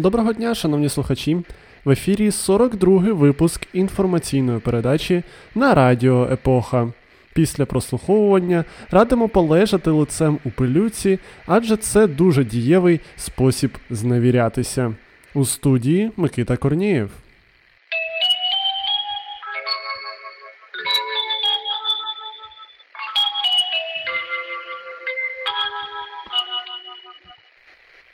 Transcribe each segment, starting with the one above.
Доброго дня, шановні слухачі. В ефірі 42-й випуск інформаційної передачі на Радіо Епоха. Після прослуховування радимо полежати лицем у пилюці, адже це дуже дієвий спосіб зневірятися. У студії Микита Корнієв.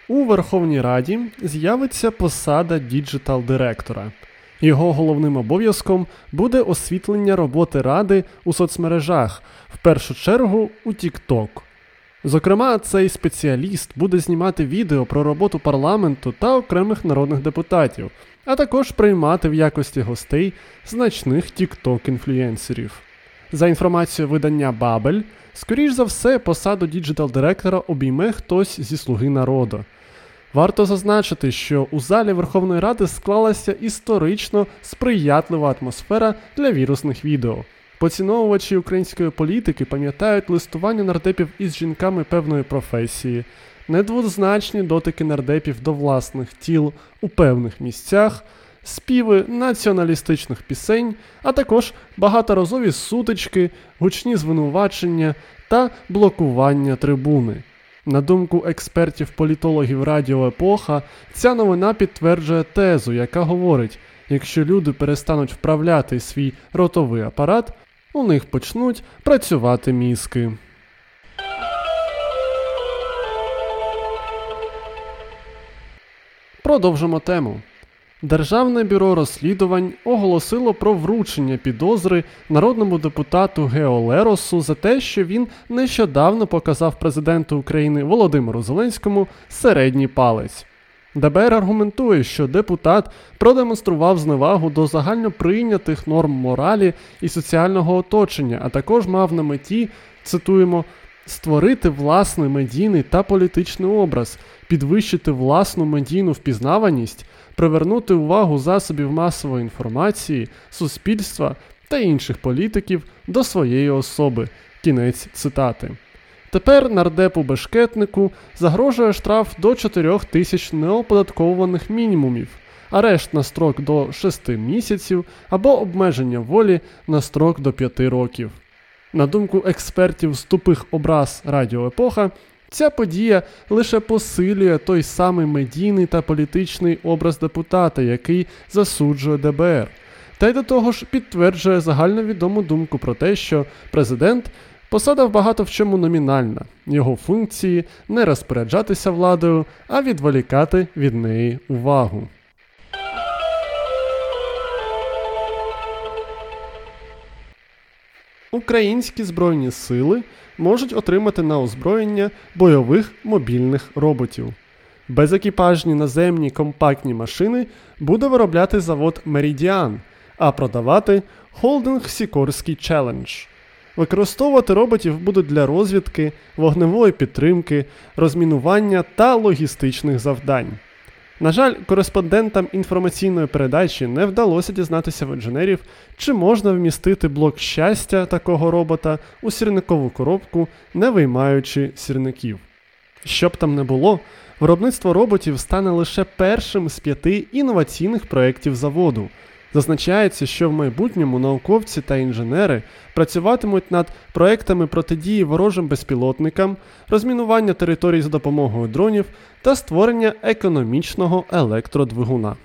У Верховній Раді з'явиться посада діджитал-директора. Його головним обов'язком буде освітлення роботи ради у соцмережах, в першу чергу у TikTok. Зокрема, цей спеціаліст буде знімати відео про роботу парламенту та окремих народних депутатів, а також приймати в якості гостей значних TikTok інфлюєнсерів. За інформацією видання Бабель, скоріш за все, посаду діджитал-директора обійме хтось зі слуги народу. Варто зазначити, що у залі Верховної Ради склалася історично сприятлива атмосфера для вірусних відео. Поціновувачі української політики пам'ятають листування нардепів із жінками певної професії, недвозначні дотики нардепів до власних тіл у певних місцях, співи націоналістичних пісень, а також багаторазові сутички, гучні звинувачення та блокування трибуни. На думку експертів-політологів Радіо Епоха, ця новина підтверджує тезу, яка говорить: якщо люди перестануть вправляти свій ротовий апарат, у них почнуть працювати мізки. Продовжимо тему. Державне бюро розслідувань оголосило про вручення підозри народному депутату Гео Леросу за те, що він нещодавно показав президенту України Володимиру Зеленському середній палець. ДБР аргументує, що депутат продемонстрував зневагу до загальноприйнятих норм моралі і соціального оточення, а також мав на меті, цитуємо, створити власний медійний та політичний образ, підвищити власну медійну впізнаваність привернути увагу засобів масової інформації, суспільства та інших політиків до своєї особи. Кінець цитати. Тепер нардепу бешкетнику загрожує штраф до 4 тисяч неоподатковуваних мінімумів, арешт на строк до 6 місяців або обмеження волі на строк до 5 років. На думку експертів з тупих образ Радіо Епоха, Ця подія лише посилює той самий медійний та політичний образ депутата, який засуджує ДБР, та й до того ж підтверджує загальновідому думку про те, що президент посада багато в чому номінальна, його функції не розпоряджатися владою, а відволікати від неї увагу. Українські збройні сили можуть отримати на озброєння бойових мобільних роботів. Безекіпажні наземні компактні машини буде виробляти завод Meridian, а продавати холдинг Сікорський Challenge. Використовувати роботів будуть для розвідки, вогневої підтримки, розмінування та логістичних завдань. На жаль, кореспондентам інформаційної передачі не вдалося дізнатися в інженерів, чи можна вмістити блок щастя такого робота у сірникову коробку, не виймаючи сірників. Щоб там не було, виробництво роботів стане лише першим з п'яти інноваційних проєктів заводу. Зазначається, що в майбутньому науковці та інженери працюватимуть над проектами протидії ворожим безпілотникам, розмінування територій за допомогою дронів та створення економічного електродвигуна.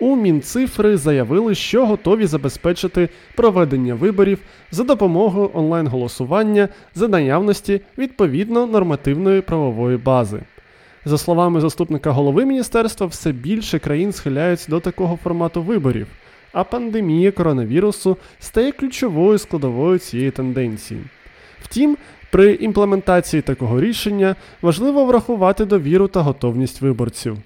У Мінцифри заявили, що готові забезпечити проведення виборів за допомогою онлайн-голосування за наявності відповідно нормативної правової бази. За словами заступника голови міністерства, все більше країн схиляються до такого формату виборів, а пандемія коронавірусу стає ключовою складовою цієї тенденції. Втім, при імплементації такого рішення важливо врахувати довіру та готовність виборців.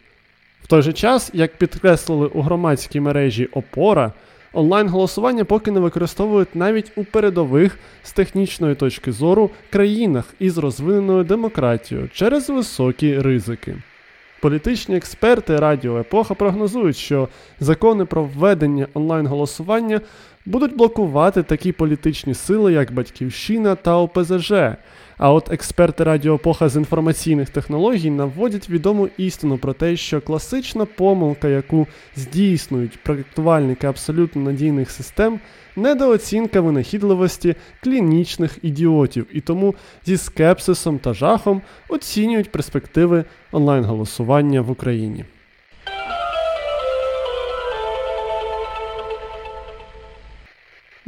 В той же час, як підкреслили у громадській мережі Опора, Онлайн-голосування поки не використовують навіть у передових з технічної точки зору країнах із розвиненою демократією через високі ризики. Політичні експерти Радіо Епоха прогнозують, що закони про введення онлайн-голосування будуть блокувати такі політичні сили, як Батьківщина та ОПЗЖ. А от експерти радіопоха з інформаційних технологій наводять відому істину про те, що класична помилка, яку здійснюють проєктувальники абсолютно надійних систем, недооцінка винахідливості клінічних ідіотів, і тому зі скепсисом та жахом оцінюють перспективи онлайн-голосування в Україні.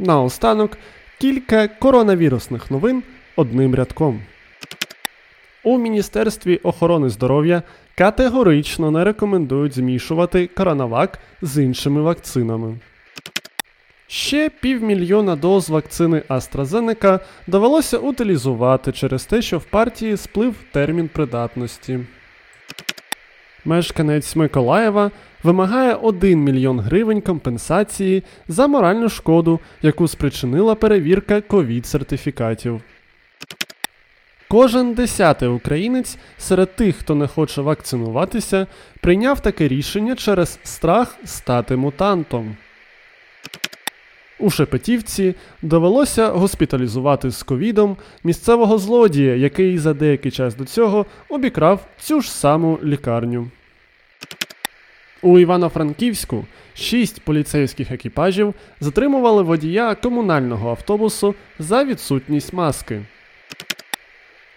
Наостанок кілька коронавірусних новин одним рядком. У Міністерстві охорони здоров'я категорично не рекомендують змішувати коронавак з іншими вакцинами. Ще півмільйона доз вакцини AstraZeneca довелося утилізувати через те, що в партії сплив термін придатності. Мешканець Миколаєва вимагає 1 мільйон гривень компенсації за моральну шкоду, яку спричинила перевірка ковід сертифікатів. Кожен десятий українець серед тих, хто не хоче вакцинуватися, прийняв таке рішення через страх стати мутантом. У Шепетівці довелося госпіталізувати з ковідом місцевого злодія, який за деякий час до цього обікрав цю ж саму лікарню. У Івано-Франківську шість поліцейських екіпажів затримували водія комунального автобусу за відсутність маски.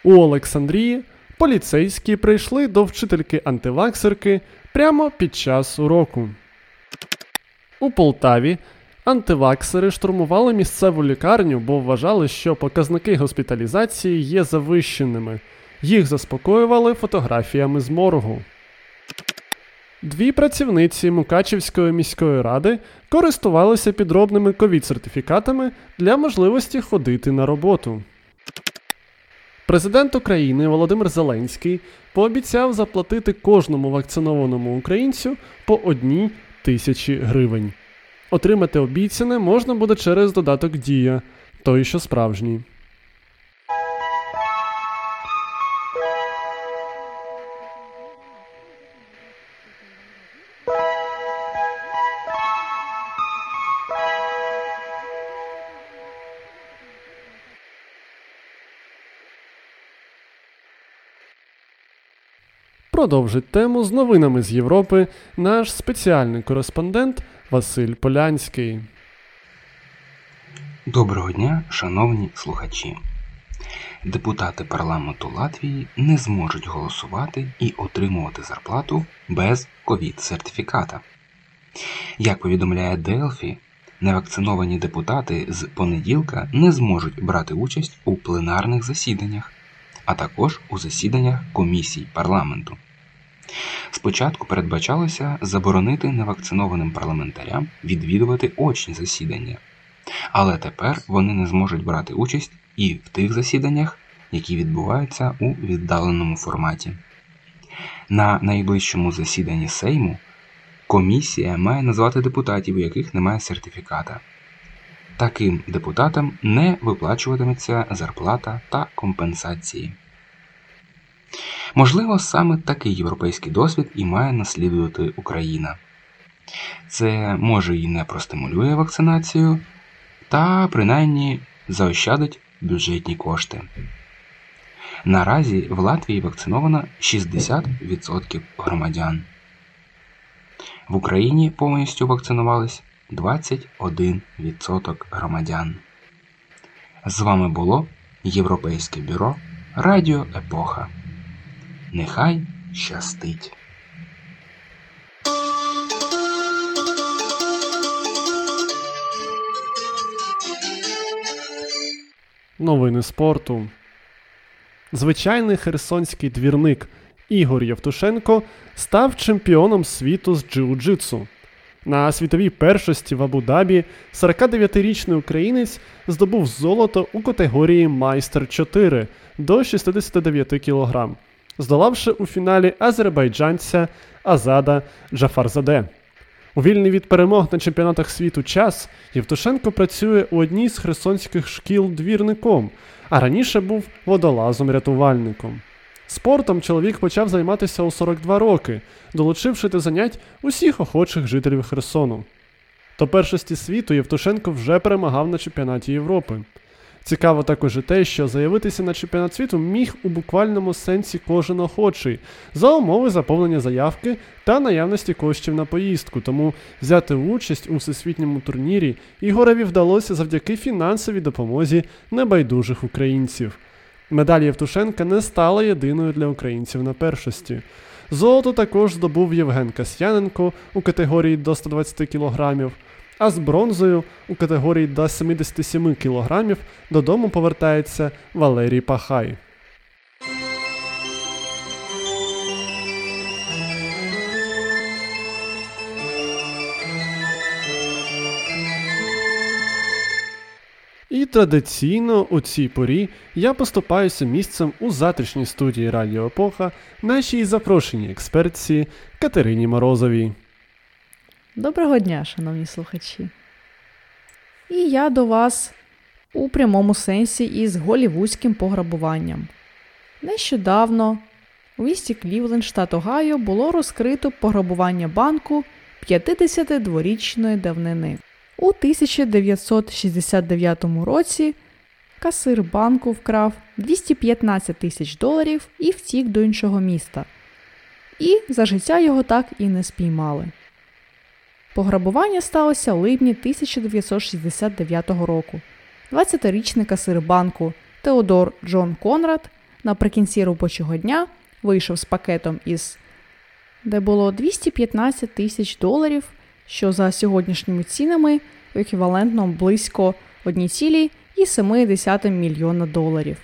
У Олександрії поліцейські прийшли до вчительки антиваксерки прямо під час уроку. У Полтаві антиваксери штурмували місцеву лікарню, бо вважали, що показники госпіталізації є завищеними. Їх заспокоювали фотографіями з моргу. Дві працівниці Мукачівської міської ради користувалися підробними ковід-сертифікатами для можливості ходити на роботу. Президент України Володимир Зеленський пообіцяв заплатити кожному вакцинованому українцю по одній тисячі гривень. Отримати обіцяне можна буде через додаток Дія, той що справжній. Продовжить тему з новинами з Європи наш спеціальний кореспондент Василь Полянський. Доброго дня, шановні слухачі. Депутати парламенту Латвії не зможуть голосувати і отримувати зарплату без ковід-сертифіката. Як повідомляє Делфі, невакциновані депутати з понеділка не зможуть брати участь у пленарних засіданнях, а також у засіданнях комісій парламенту. Спочатку передбачалося заборонити невакцинованим парламентарям відвідувати очні засідання, але тепер вони не зможуть брати участь і в тих засіданнях, які відбуваються у віддаленому форматі. На найближчому засіданні Сейму комісія має назвати депутатів, у яких немає сертифіката. Таким депутатам не виплачуватиметься зарплата та компенсації. Можливо, саме такий європейський досвід і має наслідувати Україна. Це може і не простимулює вакцинацію, та принаймні заощадить бюджетні кошти. Наразі в Латвії вакциновано 60% громадян. В Україні повністю вакцинувались 21% громадян. З вами було Європейське бюро Радіо Епоха. Нехай щастить. Новини спорту. Звичайний херсонський двірник Ігор Євтушенко став чемпіоном світу з джиу-джитсу. На світовій першості в Абу-Дабі 49-річний українець здобув золото у категорії Майстер 4 до 69 кг здолавши у фіналі азербайджанця Азада Джафарзаде. У вільний від перемог на чемпіонатах світу час Євтушенко працює у одній з херсонських шкіл двірником, а раніше був водолазом-рятувальником. Спортом чоловік почав займатися у 42 роки, долучивши до занять усіх охочих жителів Херсону. До першості світу Євтушенко вже перемагав на чемпіонаті Європи. Цікаво також і те, що заявитися на чемпіонат світу міг у буквальному сенсі кожен охочий за умови заповнення заявки та наявності коштів на поїздку, тому взяти участь у всесвітньому турнірі Ігореві вдалося завдяки фінансовій допомозі небайдужих українців. Медаль Євтушенка не стала єдиною для українців на першості. Золото також здобув Євген Касьяненко у категорії до 120 кг, а з бронзою у категорії до 77 кг додому повертається Валерій Пахай. І традиційно у цій порі я поступаюся місцем у затишній студії Радіо Епоха нашій запрошеній експертці Катерині Морозовій. Доброго дня, шановні слухачі. І я до вас у прямому сенсі із голівудським пограбуванням. Нещодавно у місті Клівленд, штат Огайо, було розкрито пограбування банку 52-річної давнини. У 1969 році касир банку вкрав 215 тисяч доларів і втік до іншого міста. І за життя його так і не спіймали. Пограбування сталося у липні 1969 року. 20-річний касир банку Теодор Джон Конрад наприкінці робочого дня вийшов з пакетом із де було 215 тисяч доларів, що за сьогоднішніми цінами еквівалентно близько 1,7 мільйона доларів.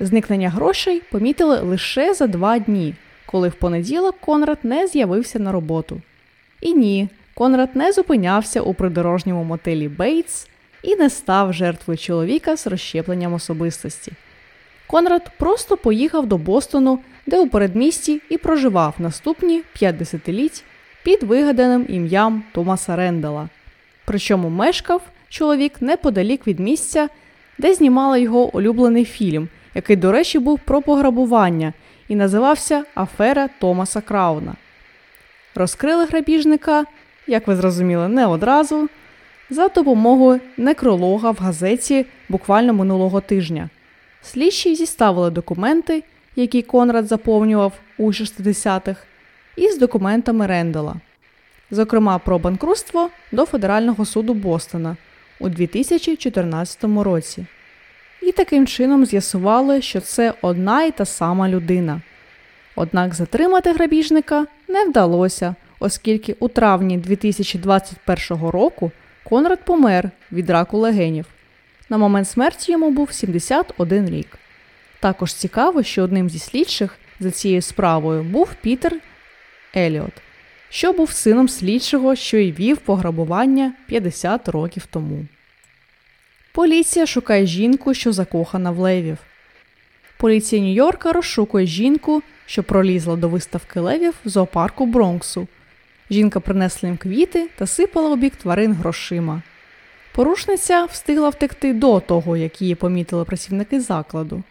Зникнення грошей помітили лише за два дні, коли в понеділок Конрад не з'явився на роботу. І ні, Конрад не зупинявся у придорожньому мотелі Бейтс і не став жертвою чоловіка з розщепленням особистості. Конрад просто поїхав до Бостону, де у передмісті і проживав наступні 5 десятиліть під вигаданим ім'ям Томаса Рендала. Причому мешкав чоловік неподалік від місця, де знімали його улюблений фільм, який, до речі, був про пограбування і називався Афера Томаса Крауна. Розкрили грабіжника, як ви зрозуміли, не одразу, за допомогою некролога в газеті буквально минулого тижня. Слідчі зіставили документи, які Конрад заповнював у 60-х, із документами Рендела, зокрема про банкрутство до Федерального суду Бостона у 2014 році. І таким чином з'ясували, що це одна і та сама людина. Однак затримати грабіжника не вдалося, оскільки у травні 2021 року Конрад помер від раку легенів. На момент смерті йому був 71 рік. Також цікаво, що одним зі слідчих за цією справою був Пітер Еліот, що був сином слідчого, що й вів пограбування 50 років тому. Поліція шукає жінку, що закохана в левів. Поліція Нью-Йорка розшукує жінку, що пролізла до виставки левів в зоопарку Бронксу. Жінка принесла їм квіти та сипала у бік тварин грошима. Порушниця встигла втекти до того, як її помітили працівники закладу.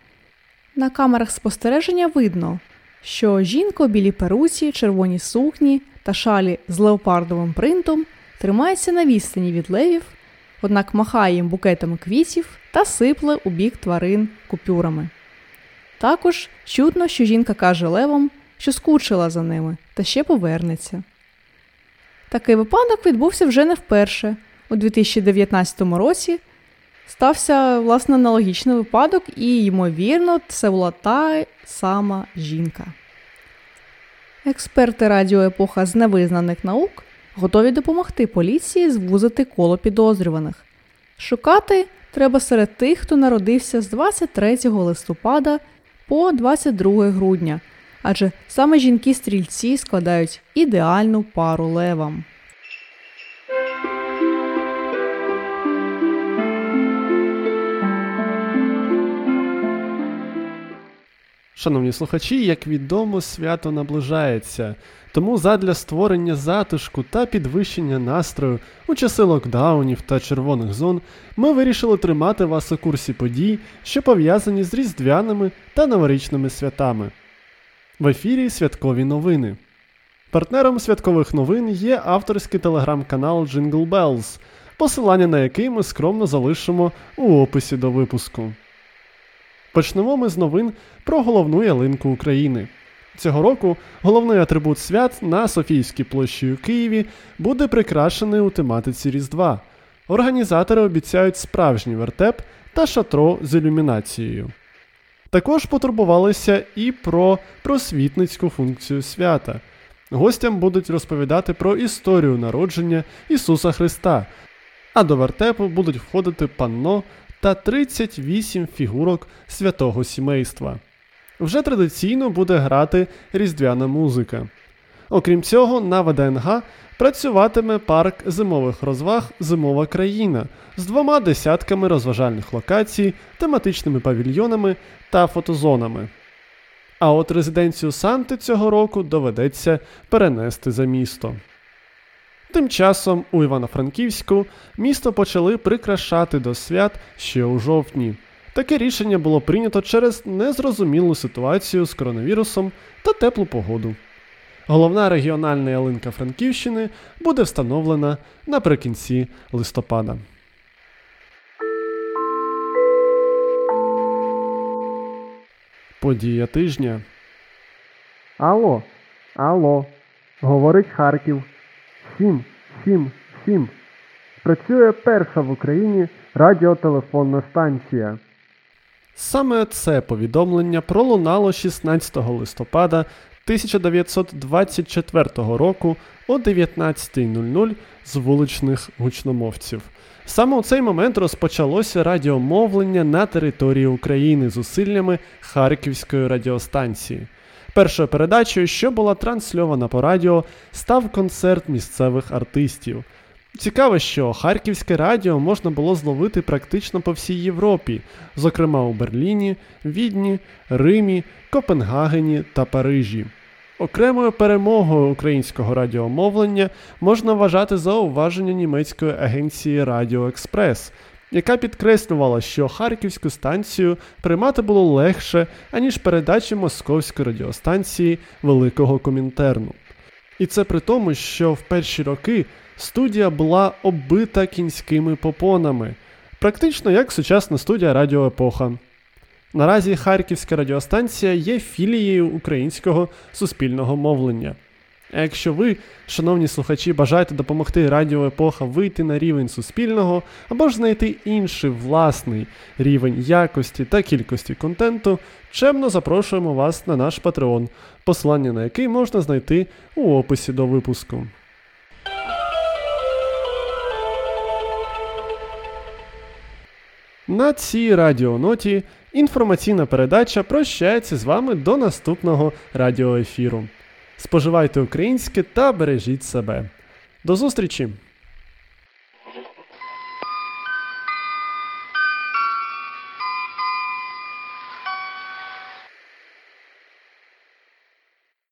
На камерах спостереження видно, що жінка у білій перуці, червоній сукні та шалі з леопардовим принтом тримається на відстані від левів, однак махає їм букетами квітів та сипле у бік тварин купюрами. Також чутно, що жінка каже левам, що скучила за ними та ще повернеться. Такий випадок відбувся вже не вперше. У 2019 році стався власне аналогічний випадок, і, ймовірно, це була та сама жінка. Експерти радіо епоха з невизнаних наук готові допомогти поліції звузити коло підозрюваних. Шукати треба серед тих, хто народився з 23 листопада по 22 грудня, адже саме жінки-стрільці складають ідеальну пару левам. Шановні слухачі, як відомо, свято наближається, тому задля створення затишку та підвищення настрою у часи локдаунів та червоних зон ми вирішили тримати вас у курсі подій, що пов'язані з різдвяними та новорічними святами. В ефірі святкові новини. Партнером святкових новин є авторський телеграм-канал Jingle Bells, посилання на який ми скромно залишимо у описі до випуску. Почнемо ми з новин про головну ялинку України. Цього року головний атрибут свят на Софійській площі у Києві буде прикрашений у тематиці Різдва. Організатори обіцяють справжній вертеп та шатро з ілюмінацією. Також потурбувалися і про просвітницьку функцію свята. Гостям будуть розповідати про історію народження Ісуса Христа, а до вертепу будуть входити панно та 38 фігурок святого сімейства. Вже традиційно буде грати різдвяна музика. Окрім цього, на ВДНГ працюватиме парк зимових розваг Зимова країна з двома десятками розважальних локацій, тематичними павільйонами та фотозонами. А от резиденцію Санти цього року доведеться перенести за місто. Тим часом у Івано-Франківську місто почали прикрашати до свят ще у жовтні. Таке рішення було прийнято через незрозумілу ситуацію з коронавірусом та теплу погоду. Головна регіональна ялинка Франківщини буде встановлена наприкінці листопада. Подія тижня. Алло, алло, говорить Харків. Сім, сім, сім. Працює перша в Україні радіотелефонна станція. Саме це повідомлення пролунало 16 листопада 1924 року о 19.00 з вуличних гучномовців. Саме у цей момент розпочалося радіомовлення на території України зусиллями Харківської радіостанції. Першою передачею, що була трансльована по радіо, став концерт місцевих артистів. Цікаво, що Харківське радіо можна було зловити практично по всій Європі, зокрема у Берліні, Відні, Римі, Копенгагені та Парижі. Окремою перемогою українського радіомовлення можна вважати зауваження німецької агенції Радіо Експрес, яка підкреслювала, що харківську станцію приймати було легше, аніж передачі московської радіостанції Великого Комінтерну. І це при тому, що в перші роки студія була оббита кінськими попонами, практично як сучасна студія Радіо Епоха. Наразі Харківська радіостанція є філією українського суспільного мовлення. А якщо ви, шановні слухачі, бажаєте допомогти Радіо Епоха вийти на рівень суспільного або ж знайти інший власний рівень якості та кількості контенту, чемно запрошуємо вас на наш Patreon, посилання на який можна знайти у описі до випуску. На цій радіоноті інформаційна передача прощається з вами до наступного радіоефіру. Споживайте українське та бережіть себе. До зустрічі!